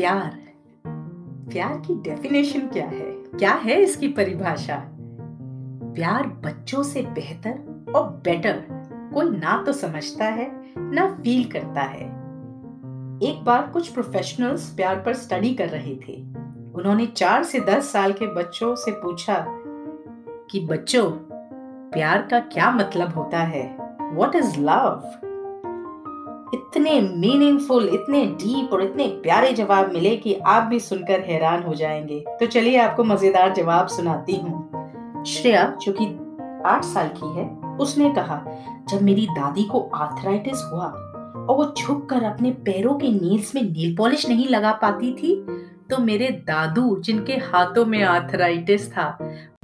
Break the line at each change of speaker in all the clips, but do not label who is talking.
प्यार प्यार की डेफिनेशन क्या है? क्या है इसकी परिभाषा? प्यार बच्चों से बेहतर और बेटर कोई ना तो समझता है, ना फील करता है। एक बार कुछ प्रोफेशनल्स प्यार पर स्टडी कर रहे थे। उन्होंने चार से दस साल के बच्चों से पूछा कि बच्चों, प्यार का क्या मतलब होता है? वॉट इज़ लव इतने मीनिंगफुल इतने डीप और इतने प्यारे जवाब मिले कि आप भी सुनकर हैरान हो जाएँगे। तो चलिए आपको मज़ेदार जवाब सुनाती हूँ। श्रेया, जो कि आठ साल की है, उसने कहा, जब मेरी दादी को आर्थराइटिस हुआ और वो छुप कर अपने पैरों के नील्स में नील पॉलिश नहीं लगा पाती थी तो मेरे दादू, जिनके हाथों में आर्थराइटिस था,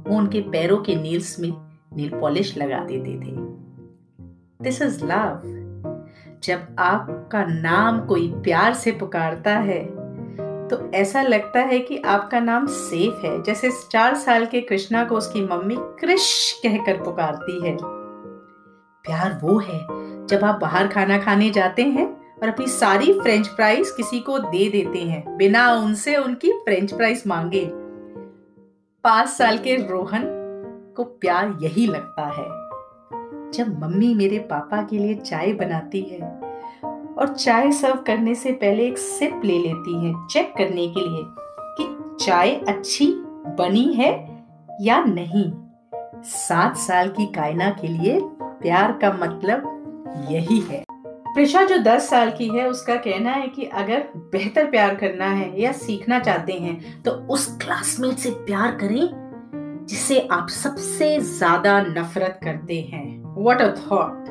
वो उनके पैरों के नील्स में नील पॉलिश लगा देते थे। दिस इज़ लव जब आपका नाम कोई प्यार से पुकारता है तो ऐसा लगता है कि आपका नाम सेफ़ है। जैसे चार साल के कृष्णा को उसकी मम्मी कृष कहकर पुकारती है। प्यार वो है, जब आप बाहर खाना खाने जाते हैं और अपनी सारी फ्रेंच फ्राइज किसी को दे देते हैं, बिना उनसे उनकी फ्रेंच फ्राइज मांगे। पाँच साल के रोहन को प्यार यही लगता है। जब मम्मी मेरे पापा के लिए चाय बनाती है और चाय सर्व करने से पहले एक सिप ले लेती है चेक करने के लिए कि चाय अच्छी बनी है या नहीं। सात साल की कायना के लिए प्यार का मतलब यही है। प्रिशा जो दस साल की है, उसका कहना है कि अगर बेहतर प्यार करना है या सीखना चाहते हैं तो उस क्लासमेट से प्यार करें जिसे आप सबसे ज़्यादा नफरत करते हैं। वट अ थॉट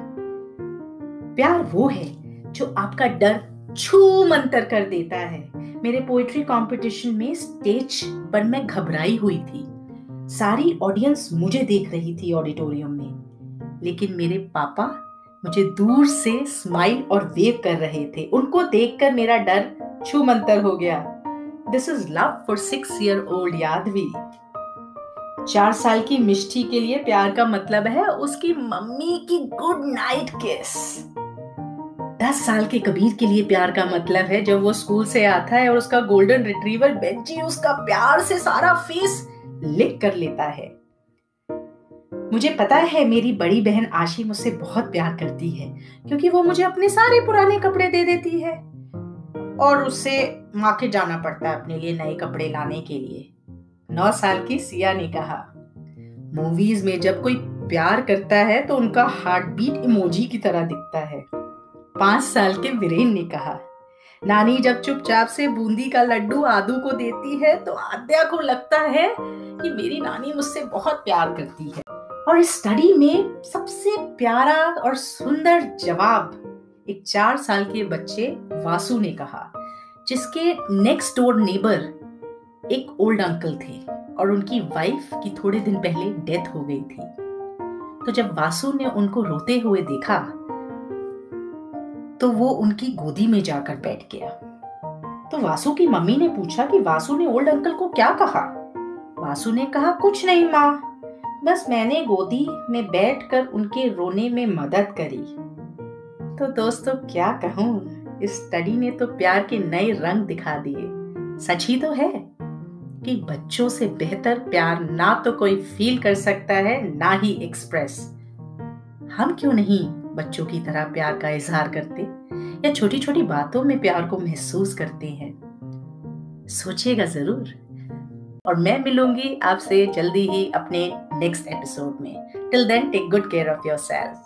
प्यार वो है जो आपका डर छू मंतर कर देता है। मेरे पोइट्री कंपटीशन में स्टेज पर मैं घबराई हुई थी। सारी ऑडियंस मुझे देख रही थी ऑडिटोरियम में। लेकिन मेरे पापा मुझे दूर से स्माइल और वेव कर रहे थे। उनको देखकर मेरा डर छू मंतर हो गया। This is love for six year old Yadavi चार साल की मिष्टी के लिए प्यार का मतलब है उसकी मम्मी की गुड नाइट किस दस साल के कबीर के लिए प्यार का मतलब है जब वो स्कूल से आता है और उसका गोल्डन रिट्रीवर बेंची उसका प्यार से सारा फेस लिख कर लेता है। मुझे पता है मेरी बड़ी बहन आशी मुझसे बहुत प्यार करती है क्योंकि वो मुझे अपने सारे पुराने कपड़े दे देती है। और उससे मार्केट जाना पड़ता है अपने लिए नए कपड़े लाने के लिए। नौ साल की सिया ने कहा मूवीज़ में जब कोई प्यार करता है तो उनका हार्ट बीट इमोजी की तरह दिखता है। पाँच साल के वीरेन ने कहा, नानी जब चुपचाप से बूंदी का लड्डू आदू को देती है तो आद्या को लगता है कि मेरी नानी मुझसे बहुत प्यार करती है। और इस स्टडी में सबसे प्यारा और सुंदर जवाब एक चार साल के बच्चे वासु ने कहा, जिसके नेक्स्ट डोर नेबर एक ओल्ड अंकल थे और उनकी वाइफ की थोड़े दिन पहले डेथ हो गई थी। तो जब वासु ने उनको रोते हुए देखा तो वो उनकी गोदी में जाकर बैठ गया। तो वासु की मम्मी ने पूछा कि वासु ने ओल्ड अंकल को क्या कहा? वासु ने कहा, कुछ नहीं, माँ। बस मैंने गोदी में बैठकर उनके रोने में मदद करी। तो दोस्तों, क्या कहूँ? इस स्टडी ने तो प्यार के नए रंग दिखा दिए। सच ही तो है। कि बच्चों से बेहतर प्यार ना तो कोई फील कर सकता है, ना ही एक्सप्रेस हम क्यों नहीं बच्चों की तरह प्यार का इजहार करते या छोटी छोटी बातों में प्यार को महसूस करते हैं? सोचिएगा ज़रूर। और मैं मिलूँगी आपसे जल्दी ही अपने नेक्स्ट एपिसोड में। Till then take good care of yourself